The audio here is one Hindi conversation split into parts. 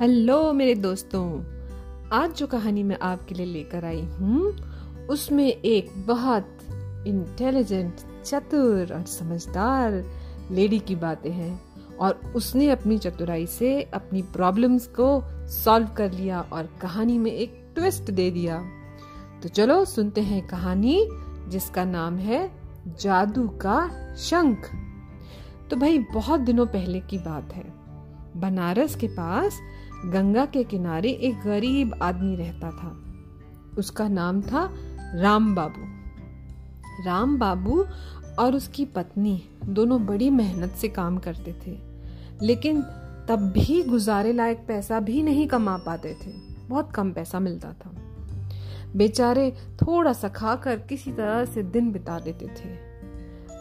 हेलो मेरे दोस्तों, आज जो कहानी मैं आपके लिए लेकर आई हूँ, उसमें एक बहुत इंटेलिजेंट चतुर और समझदार लेडी की बातें हैं और उसने अपनी चतुराई से अपनी प्रॉब्लम्स को सॉल्व कर लिया और कहानी में एक ट्विस्ट दे दिया। तो चलो सुनते हैं कहानी, जिसका नाम है जादू का शंख। तो भाई, बहुत दिनों पहले की बात है। बनारस के पास गंगा के किनारे एक गरीब आदमी रहता था। उसका नाम था राम बाबू। राम बाबू और उसकी पत्नी दोनों बड़ी मेहनत से काम करते थे, लेकिन तब भी गुजारे लायक पैसा भी नहीं कमा पाते थे। बहुत कम पैसा मिलता था। बेचारे थोड़ा सा खाकर किसी तरह से दिन बिता देते थे।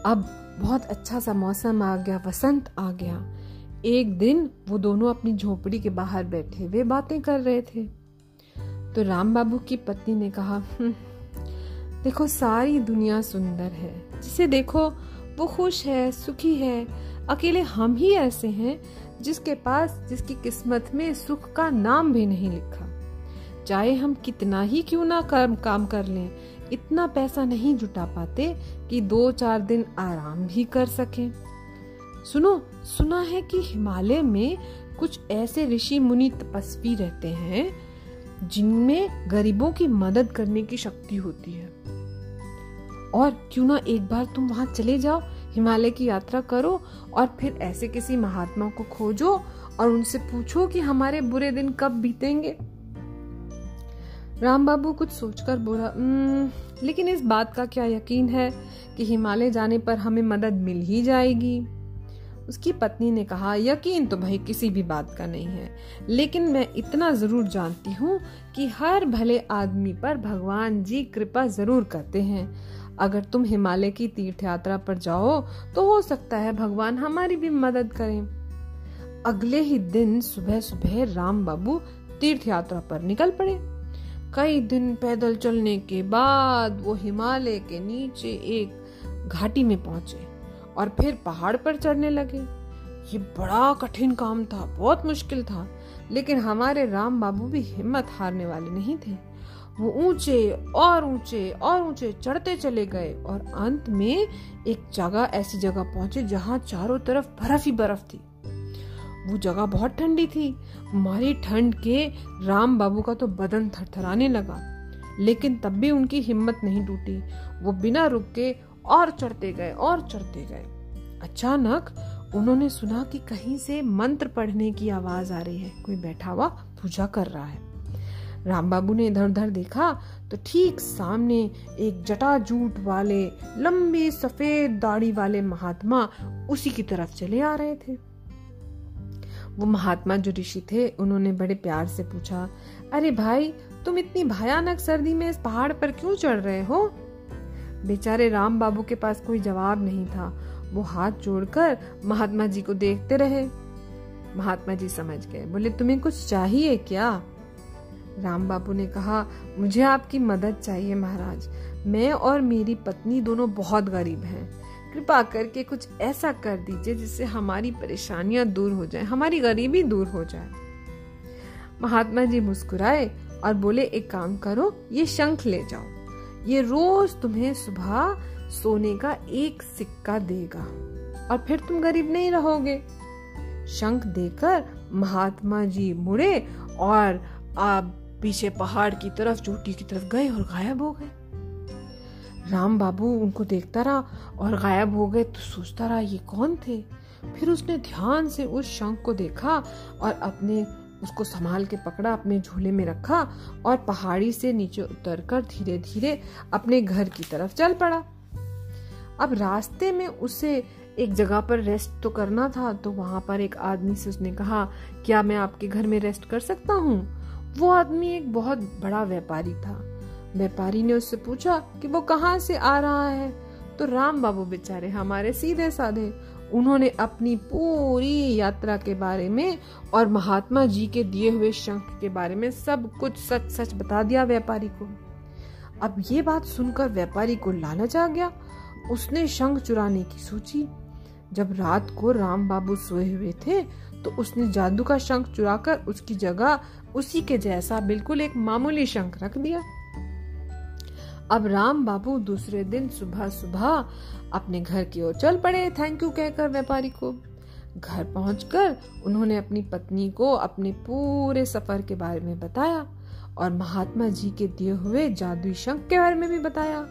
अब बहुत अच्छा सा मौसम आ गया, वसंत आ गया। एक दिन वो दोनों अपनी झोपड़ी के बाहर बैठे हुए बातें कर रहे थे। तो राम बाबू की पत्नी ने कहा हम्म, देखो सारी दुनिया सुंदर है। जिसे देखो वो खुश है सुखी है। अकेले हम ही ऐसे हैं जिसके पास जिसकी किस्मत में सुख का नाम भी नहीं लिखा। चाहे हम कितना ही क्यों ना कर, काम कर लें इतना पैसा नहीं जुटा पाते कि दो चार दिन आराम भी कर सकें। सुनो, सुना है कि हिमालय में कुछ ऐसे ऋषि मुनि तपस्वी रहते हैं, जिनमें गरीबों की मदद करने की शक्ति होती है। और क्यों ना एक बार तुम वहाँ चले जाओ, हिमालय की यात्रा करो और फिर ऐसे किसी महात्मा को खोजो और उनसे पूछो कि हमारे बुरे दिन कब बीतेंगे। राम बाबू कुछ सोचकर बोला लेकिन इस बात का क्या यकीन है कि हिमालय जाने पर हमें मदद मिल ही जाएगी? उसकी पत्नी ने कहा, यकीन तो भाई किसी भी बात का नहीं है, लेकिन मैं इतना ज़रूर जानती हूँ कि हर भले आदमी पर भगवान जी कृपा ज़रूर करते हैं। अगर तुम हिमालय की तीर्थ यात्रा पर जाओ तो हो सकता है भगवान हमारी भी मदद करें। अगले ही दिन सुबह सुबह राम बाबू तीर्थ यात्रा पर निकल पड़े। कई दिन पैदल चलने के बाद वो हिमालय के नीचे एक घाटी में पहुँचे। और फिर पहाड़ पर चढ़ने लगे। ये बड़ा कठिन काम था, बहुत मुश्किल था, लेकिन हमारे राम बाबू भी हिम्मत हारने वाले नहीं थे। वो ऊँचे और ऊँचे और ऊँचे चढ़ते चले गए और अंत में एक जगह, ऐसी जगह पहुँचे जहाँ चारों तरफ़ बर्फ़ ही बर्फ़ थी। वो जगह बहुत ठंडी थी। मारी ठंड के राम बाबू का तो बदन थरथराने लगा, लेकिन तब भी उनकी हिम्मत नहीं टूटी। वो बिना रुक के और चढ़ते गए, और चढ़ते गए। अचानक उन्होंने सुना कि कहीं से मंत्र पढ़ने की आवाज़ आ रही है। कोई बैठा हुआ पूजा कर रहा है। राम बाबू ने इधर उधर देखा तो ठीक सामने एक जटाजूट वाले, लंबे सफ़ेद दाढ़ी वाले महात्मा उसी की तरफ़ चले आ रहे थे। वो महात्मा जो ऋषि थे, उन्होंने बड़े प्यार से पूछा, अरे भाई, तुम इतनी भयानक सर्दी में इस पहाड़ पर क्यों चढ़ रहे हो? बेचारे राम बाबू के पास कोई जवाब नहीं था। वो हाथ जोड़कर महात्मा जी को देखते रहे। महात्मा जी समझ गए। बोले, तुम्हें कुछ चाहिए क्या? राम बाबू ने कहा, मुझे आपकी मदद चाहिए महाराज। मैं और मेरी पत्नी दोनों बहुत गरीब हैं। कृपा करके कुछ ऐसा कर दीजिए जिससे हमारी परेशानियाँ दूर हो जाए, हमारी गरीबी दूर हो जाए। महात्मा जी मुस्कुराए और बोले, एक काम करो, ये शंख ले जाओ। ये रोज तुम्हें सुबह सोने का एक सिक्का देगा और फिर तुम गरीब नहीं रहोगे। शंख देकर महात्मा जी मुड़े और आप पीछे पहाड़ की तरफ़, चोटी की तरफ़ गए और गायब हो गए। राम बाबू उनको देखता रहा और गायब हो गए तो सोचता रहा, ये कौन थे? फिर उसने ध्यान से उस शंख को देखा और अपने उसको संभाल के पकड़ा, अपने झूले में रखा और पहाड़ी से नीचे उतरकर धीरे धीरे अपने घर की तरफ़ चल पड़ा। अब रास्ते में उसे एक जगह पर रेस्ट तो करना था तो वहाँ पर एक आदमी से उसने कहा, क्या मैं आपके घर में रेस्ट कर सकता हूँ? वो आदमी एक बहुत बड़ा व्यापारी था। व्यापारी ने उससे पूछा कि वो कहाँ से आ रहा है? तो राम बाबू बेचारे, हमारे सीधे साधे उन्होंने अपनी पूरी यात्रा के बारे में और महात्मा जी के दिए हुए शंख के बारे में सब कुछ सच सच बता दिया व्यापारी को। अब ये बात सुनकर व्यापारी को लालच आ गया। उसने शंख चुराने की सोची। जब रात को राम बाबू सोए हुए थे तो उसने जादू का शंख चुराकर उसकी जगह उसी के जैसा बिल्कुल एक मामूली शंख रख दिया। अब राम बाबू दूसरे दिन सुबह सुबह अपने घर की ओर चल पड़े। थैंक यू कहकर व्यापारी को। घर पहुंचकर उन्होंने अपनी पत्नी को अपने पूरे सफ़र के बारे में बताया और महात्मा जी के दिए हुए जादुई शंख के बारे में भी बताया।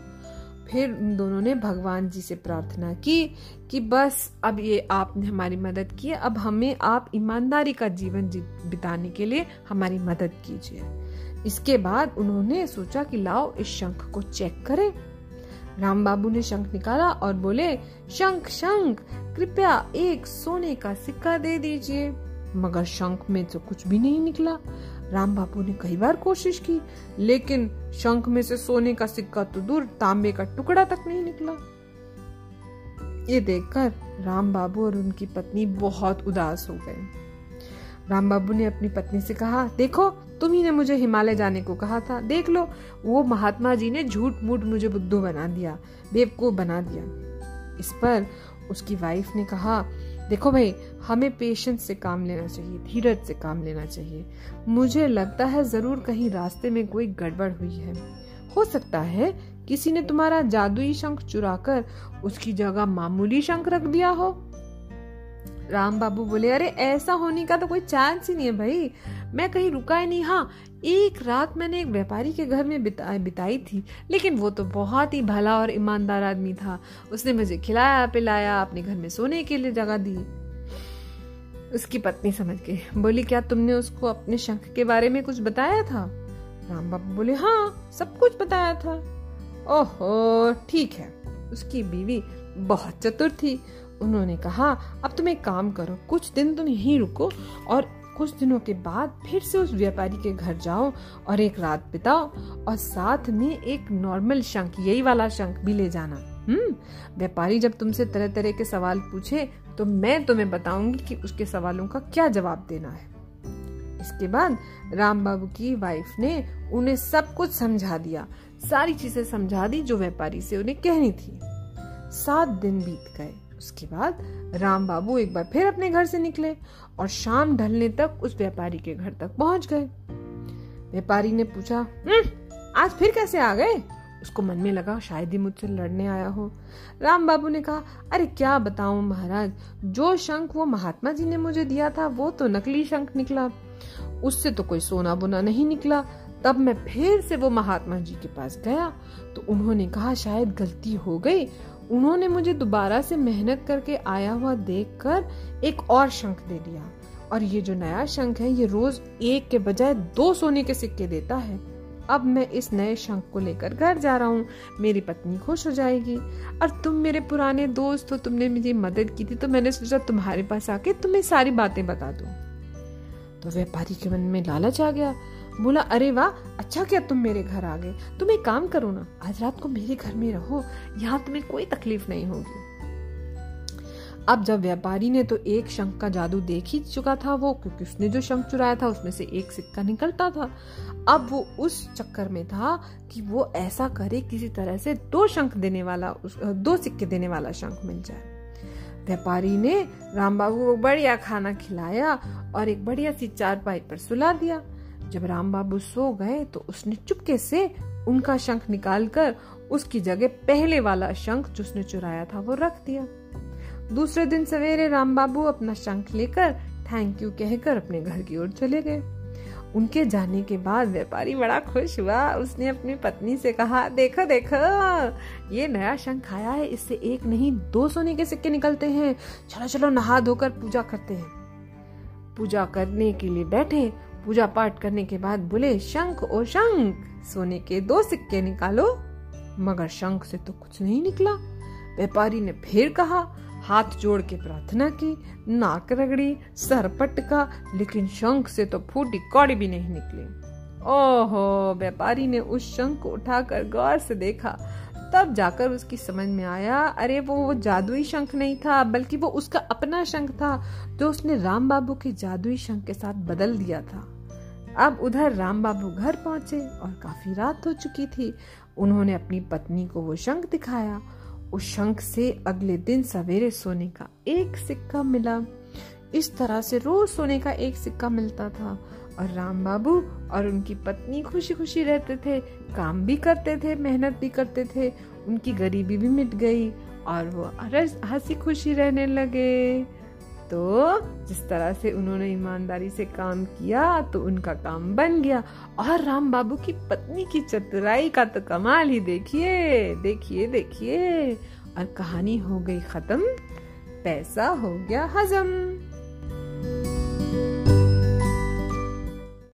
फिर उन दोनों ने भगवान जी से प्रार्थना की कि बस अब ये आपने हमारी मदद की अब हमें आप ईमानदारी का जीवन जी बिताने के लिए हमारी मदद कीजिए। इसके बाद उन्होंने सोचा कि लाओ इस शंख को चेक करें। राम बाबू ने शंख निकाला और बोले, शंख शंख, कृपया एक सोने का सिक्का दे दीजिए। मगर शंख में तो कुछ भी नहीं निकला। राम बाबू ने कई बार कोशिश की, लेकिन शंख में से सोने का सिक्का तो दूर तांबे का टुकड़ा तक नहीं निकला। ये देखकर राम बाबू और उनकी पत्नी बहुत उदास हो गए। राम बाबू ने अपनी पत्नी से कहा, देखो, तुम ही ने मुझे हिमालय जाने को कहा था। देख लो, वो महात्मा जी ने झूठ मूठ मुझे बुद्धू बना दिया, बेवकूफ़ बना दिया। इस पर उसकी वाइफ ने कहा, देखो भाई, हमें पेशेंस से काम लेना चाहिए, धीरज से काम लेना चाहिए। मुझे लगता है ज़रूर कहीं रास्ते में कोई गड़बड़ हुई है। हो सकता है किसी ने तुम्हारा जादुई शंख चुराकर उसकी जगह मामूली शंख रख दिया हो। राम बाबू बोले अरे ऐसा होने का तो कोई चांस ही नहीं है भाई। मैं कहीं रुका ही नहीं। हाँ एक रात मैंने एक व्यापारी के घर में बिता, बिताई थी लेकिन वो तो बहुत ही भला और ईमानदार आदमी था। उसने मुझे खिलाया पिलाया अपने घर में सोने के लिए जगह दी। उसकी पत्नी समझ गई। बोली क्या तुमने उसको अपने शंख के बारे में कुछ बताया था? राम बाबू बोले हाँ सब कुछ बताया था। ओहो ठीक है। उसकी बीवी बहुत चतुर थी। उन्होंने कहा, अब तुम एक काम करो, कुछ दिन तुम यहीं रुको और कुछ दिनों के बाद फिर से उस व्यापारी के घर जाओ और एक रात बिताओ और साथ में एक नॉर्मल शंख, यही वाला शंख भी ले जाना। हम्म व्यापारी जब तुमसे तरह तरह के सवाल पूछे तो मैं तुम्हें बताऊँगी कि उसके सवालों का क्या जवाब देना है। इसके बाद राम बाबू की वाइफ ने उन्हें सब कुछ समझा दिया। सारी चीज़ें समझा दी जो व्यापारी से उन्हें कहनी थी। सात दिन बीत गए। उसके बाद राम बाबू एक बार फिर अपने घर से निकले और शाम ढलने तक उस व्यापारी के घर तक पहुँच गए। व्यापारी ने पूछा हम्म, आज फिर कैसे आ गए? उसको मन में लगा शायद ही मुझसे लड़ने आया हो। राम बाबू ने कहा अरे क्या बताऊँ महाराज जो शंख वो महात्मा जी ने मुझे दिया था वो तो नकली शंख निकला। उससे तो कोई सोना बुना नहीं निकला। तब मैं फिर से वो महात्मा जी के पास गया तो उन्होंने कहा, शायद गलती हो गई। उन्होंने मुझे दोबारा से मेहनत करके आया हुआ देखकर एक और शंख दे दिया। और ये जो नया शंख है, ये रोज एक के बजाय दो सोने के सिक्के देता है। अब मैं इस नए शंख को लेकर घर जा रहा हूँ। मेरी पत्नी खुश हो जाएगी। और तुम मेरे पुराने दोस्त हो, तुमने मुझे मदद की थी तो मैंने सोचा तुम्हारे पास आके तुम्हें सारी बातें बता दूँ। तो व्यापारी के मन में लालच आ गया। बोला, अरे वाह अच्छा क्या तुम मेरे घर आ गए? तुम एक काम करो ना, आज रात को मेरे घर में रहो, यहाँ तुम्हें कोई तकलीफ़ नहीं होगी। अब जब व्यापारी ने तो एक शंख का जादू देख ही चुका था वो, क्योंकि उसने जो शंख चुराया था, उसमें से एक सिक्का निकलता था। अब वो उस चक्कर में था कि वो ऐसा करे, किसी तरह से दो शंख देने वाला दो सिक्के देने वाला शंख मिल जाए। व्यापारी ने राम बाबू को बढ़िया खाना खिलाया और एक बढ़िया सी चारपाई पर सुला दिया। जब राम बाबू सो गए तो उसने चुपके से उनका शंख निकालकर उसकी जगह पहले वाला शंख जो उसने चुराया था, वो रख दिया। दूसरे दिन सवेरे राम बाबू अपना शंख लेकर थैंक यू कहकर अपने घर की ओर चले गए। उनके जाने के बाद व्यापारी बड़ा खुश हुआ। उसने अपनी पत्नी से कहा, देखो देखो, ये नया शंख आया है, इससे एक नहीं, दो सोने के सिक्के निकलते हैं। चलो चलो, नहा धोकर पूजा करते हैं। पूजा करने के लिए बैठे पूजा पाठ करने के बाद बोले, शंख, ओ शंख, सोने के दो सिक्के निकालो। मगर शंख से तो कुछ नहीं निकला। व्यापारी ने फिर कहा, हाथ जोड़ के प्रार्थना की, नाक रगड़ी, सर पटका, लेकिन शंख से तो फूटी कौड़ी भी नहीं निकली। ओहो, व्यापारी ने उस शंख को उठाकर गौर से देखा। तब जाकर उसकी समझ में आया, अरे वो वो जादुई शंख नहीं था, बल्कि वो उसका अपना शंख था, जो उसने राम बाबू के जादुई शंख के साथ बदल दिया था। अब उधर राम बाबू घर पहुँचे और काफ़ी रात हो चुकी थी। उन्होंने अपनी पत्नी को वो शंख दिखाया। उस शंख से अगले दिन सवेरे सोने का एक सिक्का मिला। इस तरह से रोज सोने का एक सिक्का मिलता था और राम बाबू और उनकी पत्नी खुशी खुशी रहते थे, काम भी करते थे, मेहनत भी करते थे, उनकी गरीबी भी मिट गई और वो हँसी खुशी रहने लगे। तो जिस तरह से उन्होंने ईमानदारी से काम किया तो उनका काम बन गया। और राम बाबू की पत्नी की चतुराई का तो कमाल ही, देखिए देखिए देखिए। और कहानी हो गई खत्म, पैसा हो गया हजम।